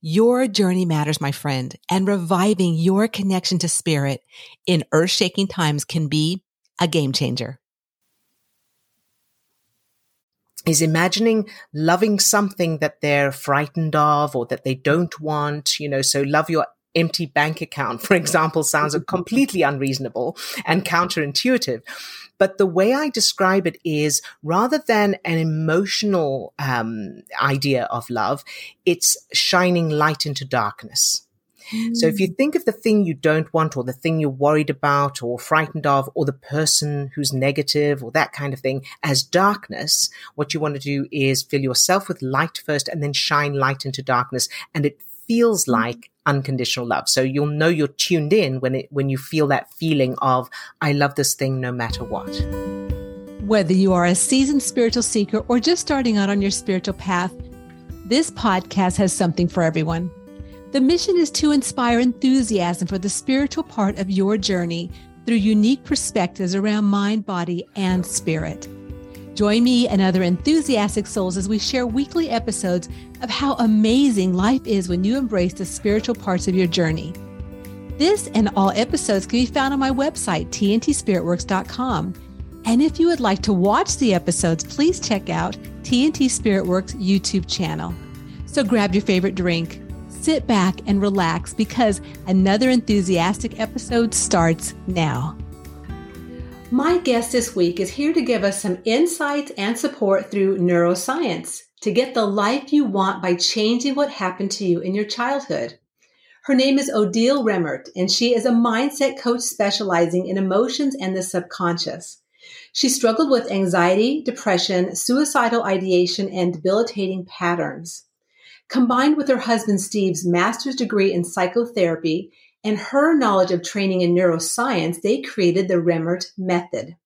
Your journey matters, my friend, and reviving your connection to spirit in earth shaking times can be a game changer. Is imagining loving something that they're frightened of or that they don't want, you know, so love your empty bank account, for example, sounds completely unreasonable and counterintuitive. But the way I describe it is rather than an emotional um, idea of love, it's shining light into darkness. So if you think of the thing you don't want or the thing you're worried about or frightened of or the person who's negative or that kind of thing as darkness, what you want to do is fill yourself with light first and then shine light into darkness. And it feels mm. like unconditional love. So you'll know you're tuned in when it, when you feel that feeling of, I love this thing no matter what. Whether you are a seasoned spiritual seeker or just starting out on your spiritual path, this podcast has something for everyone. The mission is to inspire enthusiasm for the spiritual part of your journey through unique perspectives around mind, body, and spirit. Join me and other enthusiastic souls as we share weekly episodes of how amazing life is when you embrace the spiritual parts of your journey. This and all episodes can be found on my website, tntspiritworks.com. And if you would like to watch the episodes, please check out TNT Spiritworks YouTube channel. So grab your favorite drink, sit back and relax because another enthusiastic episode starts now. My guest this week is here to give us some insights and support through neuroscience to get the life you want by changing what happened to you in your childhood. Her name is Odille Remmert, and she is a mindset coach specializing in emotions and the subconscious. She struggled with anxiety, depression, suicidal ideation, and debilitating patterns. Combined with her husband Steve's master's degree in psychotherapy and her knowledge of training in neuroscience, they created the Remmert method.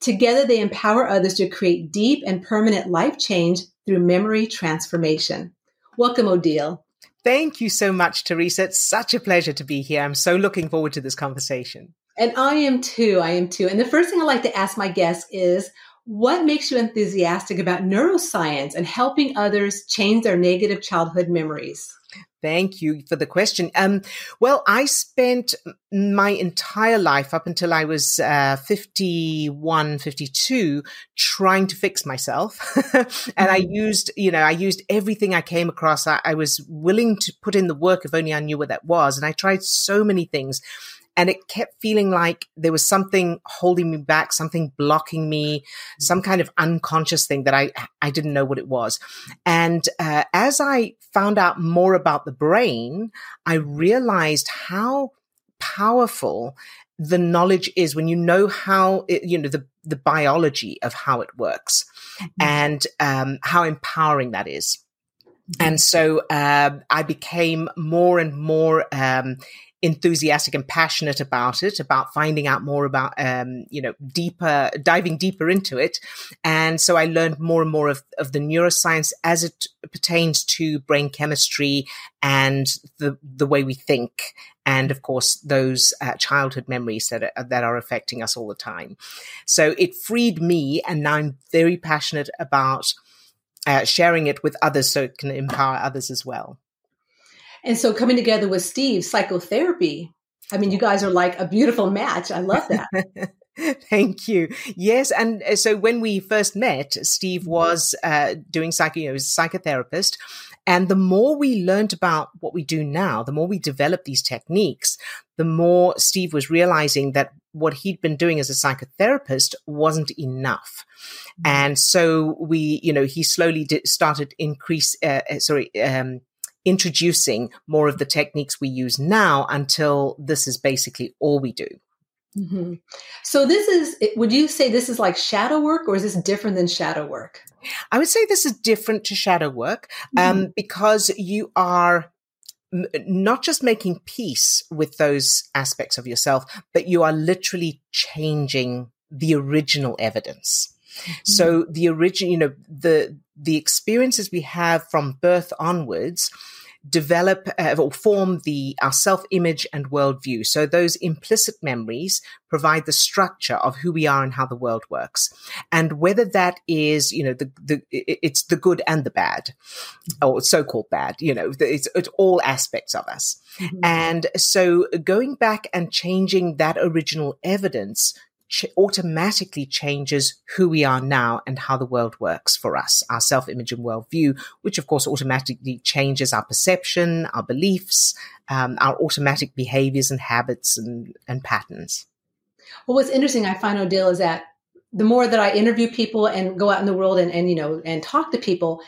Together, they empower others to create deep and permanent life change through memory transformation. Welcome, Odille. Thank you so much, Teresa. It's such a pleasure to be here. I'm so looking forward to this conversation. And I am too. I am too. And the first thing I like to ask my guests is what makes you enthusiastic about neuroscience and helping others change their negative childhood memories? Thank you for the question. Um, well, I spent my entire life up until I was uh, 51, 52 trying to fix myself. and mm-hmm. I used, you know, I used everything I came across. I, I was willing to put in the work if only I knew what that was. And I tried so many things and it kept feeling like there was something holding me back, something blocking me, some kind of unconscious thing that I I didn't know what it was. And uh, as I found out more about the brain, I realized how powerful the knowledge is when you know how it, you know the the biology of how it works mm-hmm. and um, how empowering that is. Mm-hmm. And so uh, I became more and more um, enthusiastic and passionate about it, about finding out more about, um, you know, deeper, diving deeper into it. And so I learned more and more of, of the neuroscience as it pertains to brain chemistry and the, the way we think. And of course, those uh, childhood memories that are, that are affecting us all the time. So it freed me. And now I'm very passionate about uh, sharing it with others so it can empower others as well. And so coming together with Steve, psychotherapy, I mean, you guys are like a beautiful match. I love that. Thank you. Yes, and uh, so when we first met, Steve mm-hmm. was uh, doing psycho, you know, was a psychotherapist, and the more we learned about what we do now, the more we developed these techniques, the more Steve was realizing that what he'd been doing as a psychotherapist wasn't enough. Mm-hmm. And so we, you know, he slowly did, started increase, uh, uh sorry, um, introducing more of the techniques we use now until this is basically all we do. Mm-hmm. So, this is, would you say this is like shadow work or is this different than shadow work? I would say this is different to shadow work um, mm-hmm. because you are not just making peace with those aspects of yourself, but you are literally changing the original evidence. Mm-hmm. So the original, you know, the, the experiences we have from birth onwards develop uh, or form the our self-image and worldview. So those implicit memories provide the structure of who we are and how the world works. And whether that is, you know, the, the it's the good and the bad, or so-called bad, you know, it's, it's all aspects of us. Mm-hmm. And so going back and changing that original evidence ch- automatically changes who we are now and how the world works for us, our self image and worldview, which of course automatically changes our perception, our beliefs, um, our automatic behaviors and habits and, and patterns. Well, what's interesting, I find, Odille, is that the more that I interview people and go out in the world and, and you know and talk to people,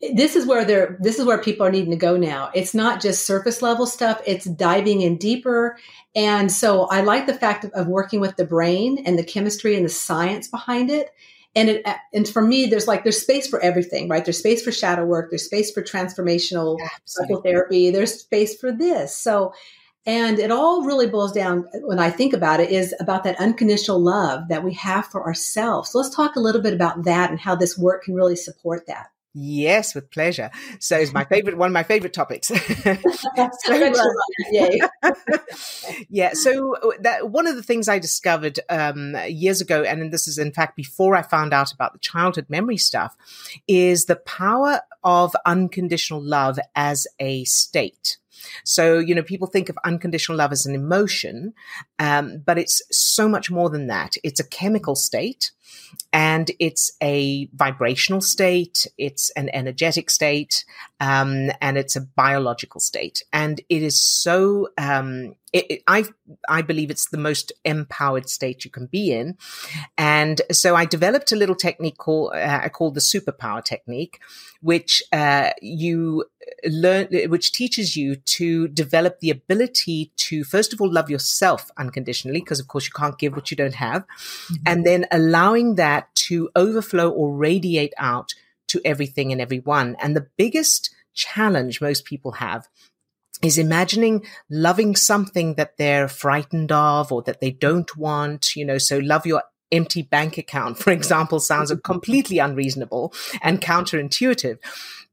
this is where they're this is where people are needing to go now. It's not just surface level stuff it's diving in deeper. And so i like the fact of, of, working with the brain and the chemistry and the science behind it. And it and for me there's like there's space for everything right? There's space for shadow work there's space for transformational psychotherapy there's space for this. So and it all really boils down when i think about it is about that unconditional love that we have for ourselves. So let's talk a little bit about that and how this work can really support that Yes, with pleasure. So it's my favorite, one of my favorite topics. so, uh, yeah. So that one of the things I discovered um, years ago, and this is in fact before I found out about the childhood memory stuff, is the power of unconditional love as a state. So, you know, people think of unconditional love as an emotion, um, but it's so much more than that. It's a chemical state and it's a vibrational state, it's an energetic state, um, and it's a biological state. And it is so, um, it, it, I, I believe it's the most empowered state you can be in. And so I developed a little technique called, uh, called the superpower technique, which, uh, you learn, which teaches you to develop the ability to, first of all, love yourself unconditionally, because of course you can't give what you don't have. Mm-hmm. And then allowing that to overflow or radiate out to everything and everyone. And the biggest challenge most people have is imagining loving something that they're frightened of or that they don't want, you know, so love your empty bank account, for example, sounds completely unreasonable and counterintuitive.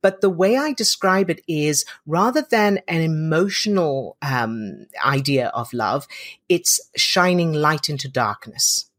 But the way I describe it is rather than an emotional um, idea of love, it's shining light into darkness.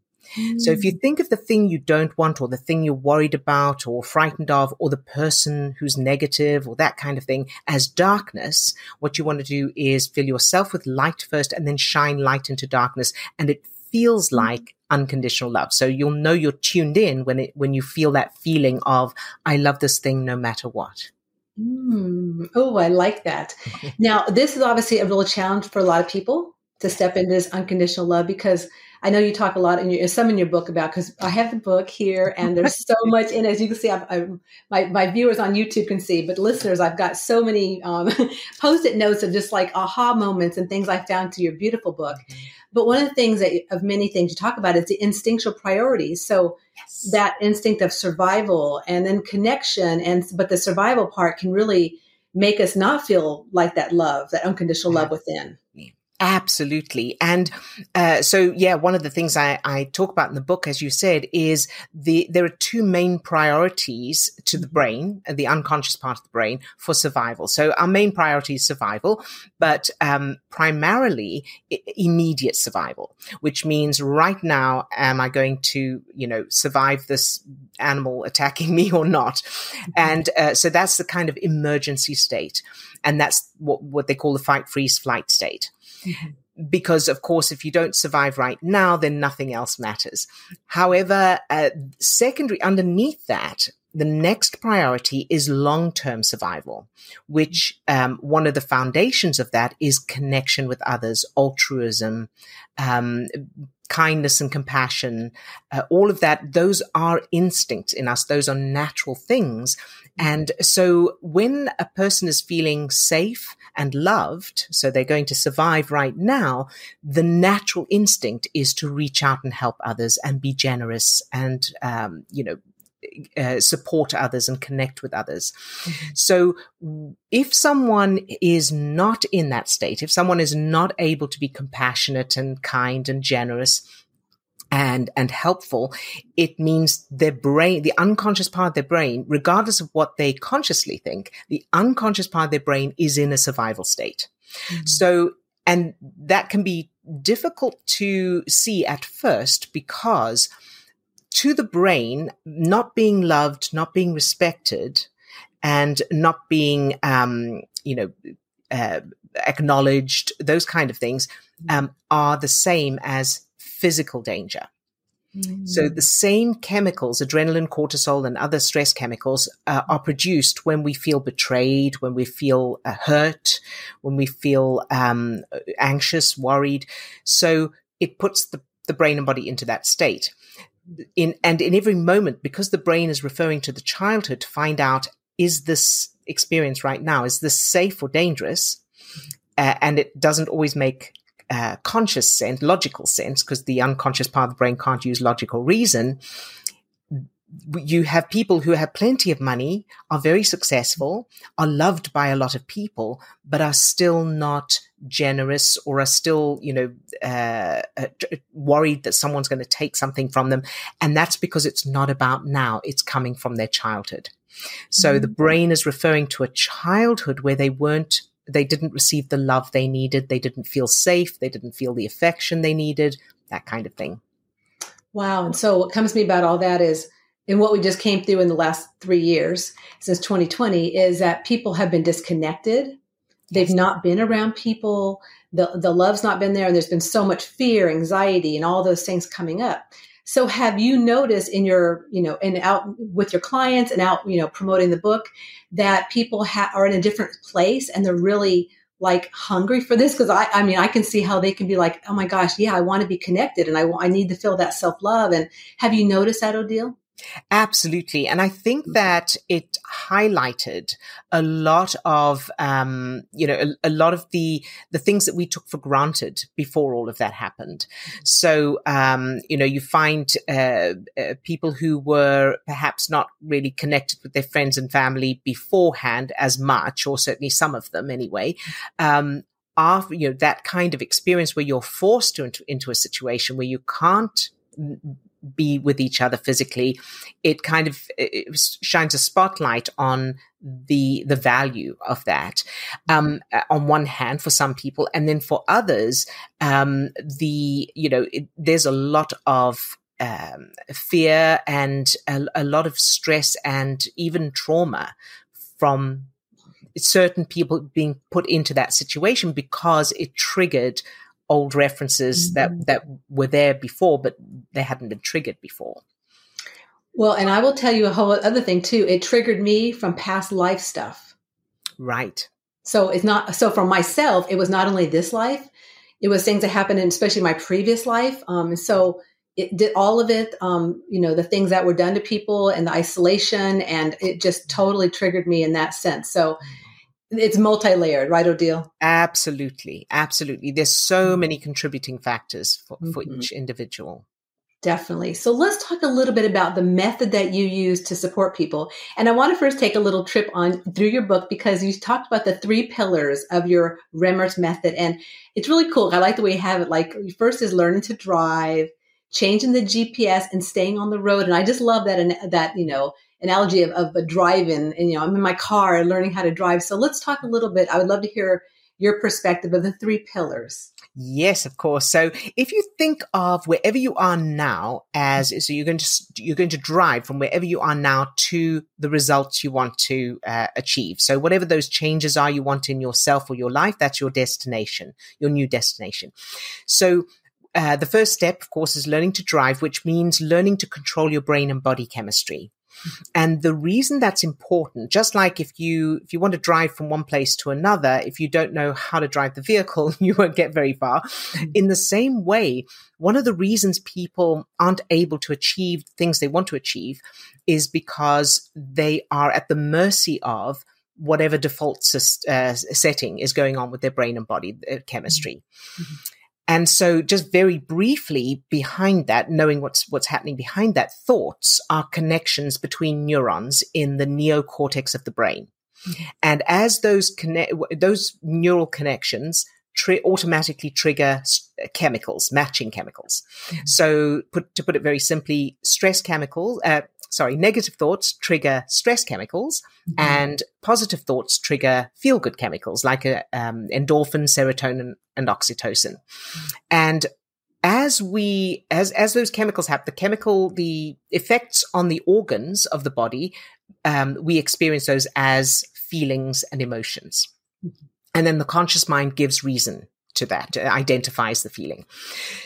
So if you mm. think of the thing you don't want or the thing you're worried about or frightened of or the person who's negative or that kind of thing as darkness, what you want to do is fill yourself with light first and then shine light into darkness. And it feels mm. like unconditional love. So you'll know you're tuned in when it, when you feel that feeling of, I love this thing no matter what. Mm. Oh, I like that. now, this is obviously a real challenge for a lot of people to step into this unconditional love because I know you talk a lot in your some in your book about because I have the book here and there's so much in it. As you can see, i i my my viewers on YouTube can see, but listeners, I've got so many um, post-it notes of just like aha moments and things I found to your beautiful book. Mm-hmm. But one of the things that of many things you talk about is the instinctual priorities. So yes. that instinct of survival and then connection, and but the survival part can really make us not feel like that love, that unconditional love within. Absolutely. And uh, so, yeah, one of the things I, I, talk about in the book, as you said, is the there are two main priorities to the mm-hmm. brain, uh, the unconscious part of the brain, for survival. So our main priority is survival, but um, primarily I- immediate survival, which means right now, am I going to, you know, survive this animal attacking me or not? Mm-hmm. And uh, so that's the kind of emergency state. And that's what, what they call the fight, freeze, flight state. Because, of course, if you don't survive right now, then nothing else matters. However, uh, secondary, underneath that, the next priority is long term survival, which um, one of the foundations of that is connection with others, altruism, um, kindness and compassion, uh, all of that, those are instincts in us. Those are natural things. And so when a person is feeling safe and loved, so they're going to survive right now, the natural instinct is to reach out and help others and be generous and, um, you know, uh, support others and connect with others. Mm-hmm. So if someone is not in that state, if someone is not able to be compassionate and kind and generous, and and helpful it means their brain the unconscious part of their brain regardless of what they consciously think the unconscious part of their brain is in a survival state mm-hmm. so and that can be difficult to see at first because to the brain not being loved not being respected and not being um, you know uh, acknowledged those kind of things mm-hmm. um, are the same as physical danger. Mm. So the same chemicals, adrenaline, cortisol, and other stress chemicals uh, are produced when we feel betrayed, when we feel uh, hurt, when we feel um, anxious, worried. So it puts the, the brain and body into that state. In and in every moment, because the brain is referring to the childhood to find out is this experience right now is this safe or dangerous, uh, and it doesn't always make uh, conscious sense, logical sense, because the unconscious part of the brain can't use logical reason. You have people who have plenty of money, are very successful, are loved by a lot of people, but are still not generous or are still, you know, uh, uh, worried that someone's going to take something from them. And that's because it's not about now. It's coming from their childhood. So mm-hmm. the brain is referring to a childhood where they weren't they didn't receive the love they needed. They didn't feel safe. They didn't feel the affection they needed, that kind of thing. Wow. And so what comes to me about all that is, and what we just came through in the last three years since 2020 is that people have been disconnected. They've yes. not been around people. The, the love's not been there. And there's been so much fear, anxiety, and all those things coming up. So have you noticed in your, you know, and out with your clients and out, you know, promoting the book that people ha- are in a different place and they're really like hungry for this? Cause I, I mean, I can see how they can be like, oh my gosh, yeah, I want to be connected and I, I need to feel that self love. And have you noticed that, Odille? Absolutely. And I think mm. that it highlighted a lot of, um, you know, a, a, lot of the, the things that we took for granted before all of that happened. Mm-hmm. So, um, you know, you find, uh, uh, people who were perhaps not really connected with their friends and family beforehand as much, or certainly some of them anyway, um, after, you know, that kind of experience where you're forced to, into, into a situation where you can't be with each other physically, it kind of it shines a spotlight on the the value of that. Um, on one hand, for some people, and then for others, um, the you know it, there's a lot of um, fear and a, a lot of stress and even trauma from certain people being put into that situation because it triggered old references mm-hmm. that that were there before, but they hadn't been triggered before. Well, and I will tell you a whole other thing too. It triggered me from past life stuff. Right. So it's not so for myself. It was not only this life; it was things that happened in especially my previous life. Um, and so it did all of it. Um, you know, the things that were done to people and the isolation, and it just totally triggered me in that sense. So it's multi-layered, right, Odille? Absolutely, absolutely. There's so mm-hmm. many contributing factors for, mm-hmm. for each individual. Definitely. So let's talk a little bit about the method that you use to support people. And I want to first take a little trip on through your book because you talked about the three pillars of your Remmert method. And it's really cool. I like the way you have it. Like first is learning to drive, changing the GPS and staying on the road. And I just love that, and that, you know, analogy of, of a drive-in and you know i'm in my car learning how to drive. So let's talk a little bit. I would love to hear your perspective of the three pillars. Yes of course. So if you think of wherever you are now as so you're going to you're going to drive from wherever you are now to the results you want to uh, achieve. So whatever those changes are you want in yourself or your life that's your destination your new destination. So uh, the first step, of course, is learning to drive, which means learning to control your brain and body chemistry. And the reason that's important, just like if you if you want to drive from one place to another, if you don't know how to drive the vehicle, you won't get very far. Mm-hmm. In the same way, one of the reasons people aren't able to achieve things they want to achieve is because they are at the mercy of whatever default uh, setting is going on with their brain and body uh, chemistry. Mm-hmm. And so just very briefly behind that, knowing what's, what's happening behind that, thoughts are connections between neurons in the neocortex of the brain. Mm-hmm. And as those connect, those neural connections tri- automatically trigger chemicals, matching chemicals. Mm-hmm. So put, to put it very simply, stress chemicals, uh, sorry, negative thoughts trigger stress chemicals mm-hmm. and positive thoughts trigger feel good chemicals like uh, um, endorphin, serotonin, and oxytocin. Mm-hmm. And as we, as, as those chemicals have the chemical, the effects on the organs of the body, um, we experience those as feelings and emotions. Mm-hmm. And then the conscious mind gives reason to that, identifies the feeling.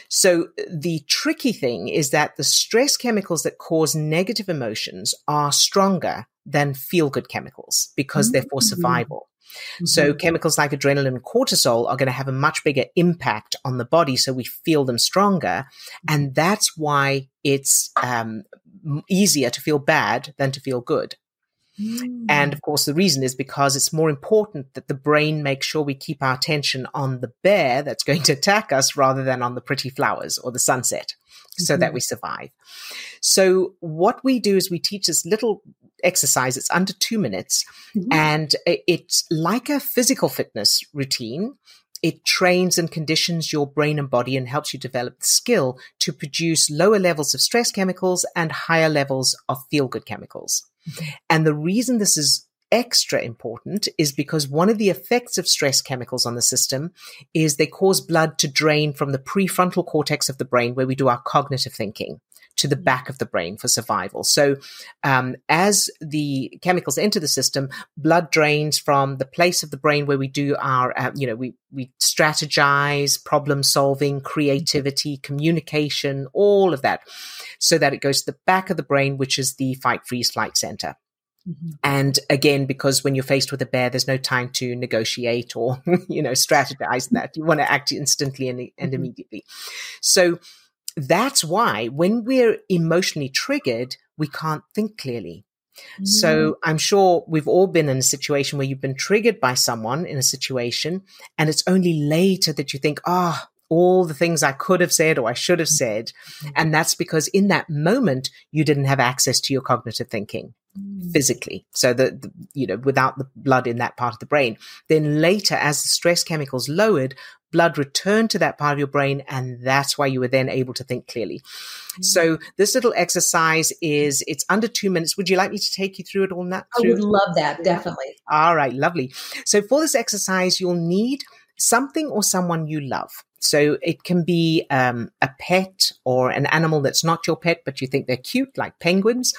So the tricky thing is that the stress chemicals that cause negative emotions are stronger than feel good chemicals because they're for mm-hmm. survival. Mm-hmm. So chemicals like adrenaline and cortisol are going to have a much bigger impact on the body. So we feel them stronger. And that's why it's um, easier to feel bad than to feel good. And of course, the reason is because it's more important that the brain makes sure we keep our attention on the bear that's going to attack us rather than on the pretty flowers or the sunset so mm-hmm. that we survive. So what we do is we teach this little exercise. It's under two minutes mm-hmm. and it's like a physical fitness routine. It trains and conditions your brain and body and helps you develop the skill to produce lower levels of stress chemicals and higher levels of feel good chemicals. Mm-hmm. And the reason this is extra important is because one of the effects of stress chemicals on the system is they cause blood to drain from the prefrontal cortex of the brain where we do our cognitive thinking to the back of the brain for survival. So, um, as the chemicals enter the system, blood drains from the place of the brain where we do our, uh, you know, we we strategize, problem solving, creativity, communication, all of that, so that it goes to the back of the brain, which is the fight, freeze, flight center. Mm-hmm. And again, because when you're faced with a bear, there's no time to negotiate or, you know, strategize that. You want to act instantly and, and mm-hmm. immediately. So that's why when we're emotionally triggered, we can't think clearly. Mm. So I'm sure we've all been in a situation where you've been triggered by someone in a situation and it's only later that you think, ah, oh, all the things I could have said or I should have said. Mm-hmm. And that's because in that moment, you didn't have access to your cognitive thinking mm. physically. So that, you know, without the blood in that part of the brain, then later as the stress chemicals lowered, blood returned to that part of your brain. And that's why you were then able to think clearly. Mm. So this little exercise is, it's under two minutes. Would you like me to take you through it all that? I would love that. Definitely. All right. Lovely. So for this exercise, you'll need something or someone you love. So it can be um, a pet or an animal that's not your pet, but you think they're cute, like penguins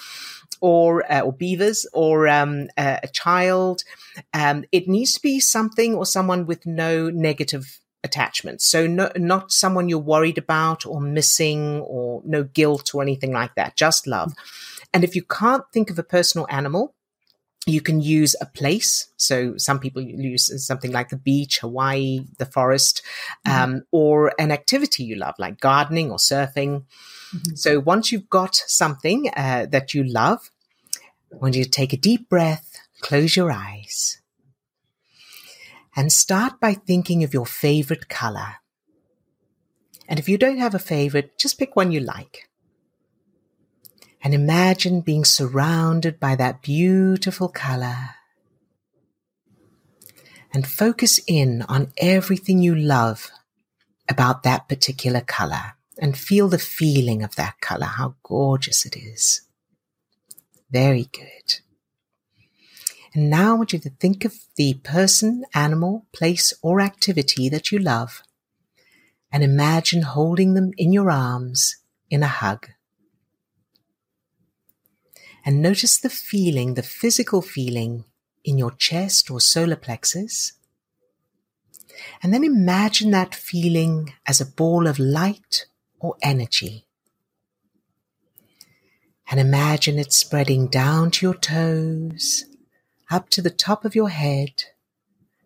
or uh, or beavers or um, a, a, child. Um, it needs to be something or someone with no negative attachment. So no, not someone you're worried about or missing or no guilt or anything like that. Just love. And if you can't think of a personal animal, you can use a place. So some people use something like the beach, Hawaii, the forest, mm-hmm. um, or an activity you love, like gardening or surfing. Mm-hmm. So once you've got something uh, that you love, I want you to take a deep breath, close your eyes, and start by thinking of your favorite color. And if you don't have a favorite, just pick one you like and imagine being surrounded by that beautiful color. And focus in on everything you love about that particular color and feel the feeling of that color, how gorgeous it is. Very good. And now I want you to think of the person, animal, place, or activity that you love and imagine holding them in your arms in a hug and notice the feeling, the physical feeling in your chest or solar plexus. And then imagine that feeling as a ball of light or energy. And imagine it spreading down to your toes, up to the top of your head,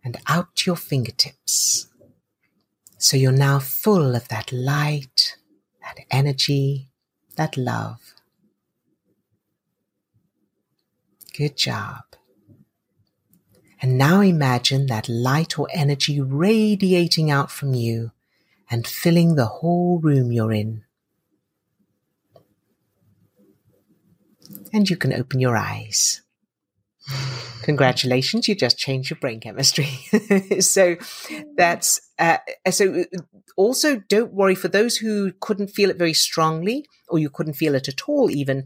and out to your fingertips. So you're now full of that light, that energy, that love. Good job. And now imagine that light or energy radiating out from you and filling the whole room you're in. And you can open your eyes. Congratulations, you just changed your brain chemistry. so that's uh, so. Also, don't worry for those who couldn't feel it very strongly, or you couldn't feel it at all. Even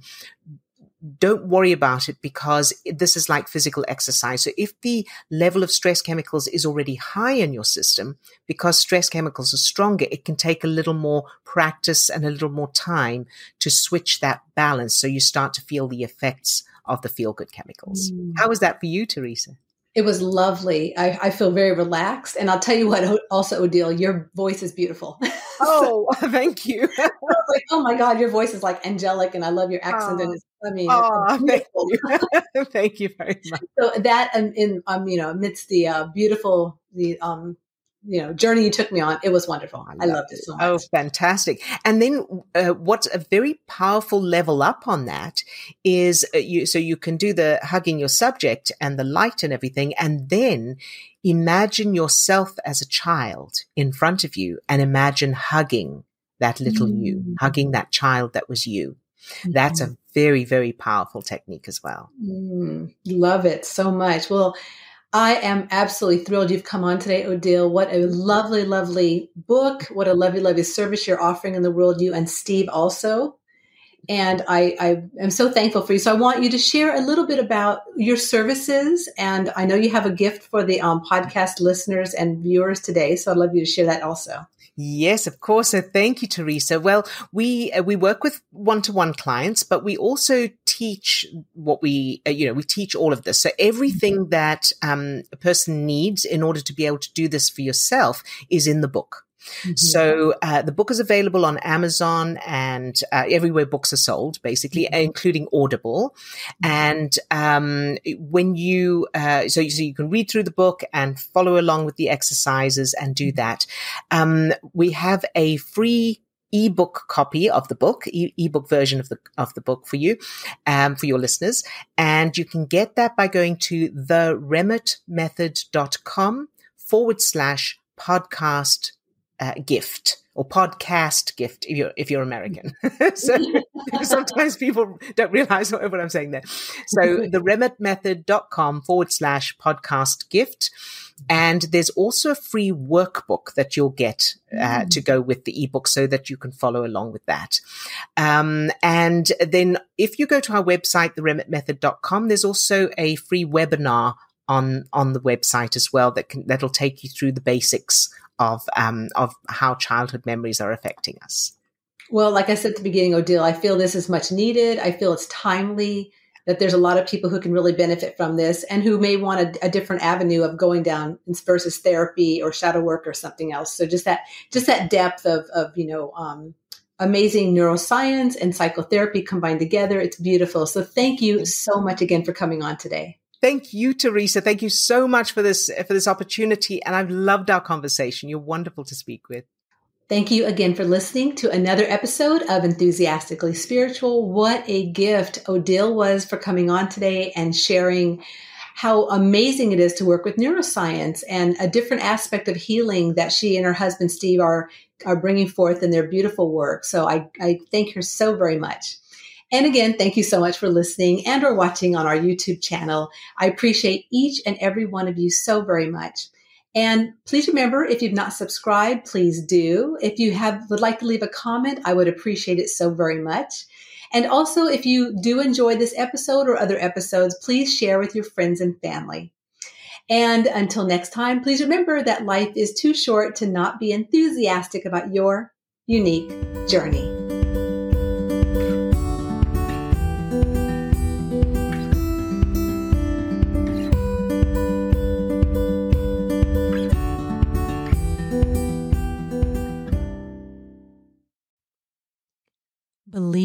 don't worry about it because this is like physical exercise. So if the level of stress chemicals is already high in your system, because stress chemicals are stronger, it can take a little more practice and a little more time to switch that balance. So you start to feel the effects of the feel good chemicals. Mm. How was that for you, Teresa? It was lovely. I, I, feel very relaxed. And I'll tell you what, also, Odille, your voice is beautiful. Oh, thank you. I was like, oh my God, your voice is like angelic and I love your accent. Oh, and it's, I mean, oh, thank you. thank you very much. So that, and in, um, you know, amidst the uh, beautiful, the, um, you know journey you took me on it was wonderful i, I loved it. so much oh fantastic and then uh, what's a very powerful level up on that is uh, you so you can do the hugging your subject and the light and everything and then imagine yourself as a child in front of you and imagine hugging that little mm. you hugging that child that was you mm-hmm. that's a very very powerful technique as well mm. love it so much well I am absolutely thrilled you've come on today, Odille. What a lovely, lovely book. What a lovely, lovely service you're offering in the world, you and Steve also. And I, I am so thankful for you. So I want you to share a little bit about your services. And I know you have a gift for the um, podcast listeners and viewers today. So I'd love you to share that also. Yes, of course. So thank you, Teresa. Well, we uh, we work with one to one clients, but we also teach what we uh, you know we teach all of this. So everything mm-hmm. that um, a person needs in order to be able to do this for yourself is in the book. Mm-hmm. So uh, the book is available on Amazon and uh, everywhere books are sold, basically, mm-hmm. including Audible. Mm-hmm. And um, when you uh, so, you so you can read through the book and follow along with the exercises and do mm-hmm. that. Um, we have a free ebook copy of the book, e- ebook version of the of the book for you, um, for your listeners, and you can get that by going to theremmertmethod.com forward slash podcast uh, gift or podcast gift if you're if you're American. so sometimes people don't realize what, what I'm saying there. So the remmertmethod.com forward slash podcast gift. And there's also a free workbook that you'll get uh, mm. to go with the ebook so that you can follow along with that. Um, and then if you go to our website, theremmertmethod.com, there's also a free webinar on on the website as well that can that'll take you through the basics of um, of how childhood memories are affecting us. Well, like I said at the beginning, Odille, I feel this is much needed. I feel it's timely that there's a lot of people who can really benefit from this and who may want a, a, different avenue of going down versus therapy or shadow work or something else. So just that just that depth of of you know um, amazing neuroscience and psychotherapy combined together. It's beautiful. So thank you so much again for coming on today. Thank you, Teresa. Thank you so much for this for this opportunity, and I've loved our conversation. You're wonderful to speak with. Thank you again for listening to another episode of Enthusiastically Spiritual. What a gift Odille was for coming on today and sharing how amazing it is to work with neuroscience and a different aspect of healing that she and her husband Steve are are bringing forth in their beautiful work. So I, I thank her so very much. And again, thank you so much for listening and or watching on our YouTube channel. I appreciate each and every one of you so very much. And please remember, if you've not subscribed, please do. If you have would like to leave a comment, I would appreciate it so very much. And also, if you do enjoy this episode or other episodes, please share with your friends and family. And until next time, please remember that life is too short to not be enthusiastic about your unique journey.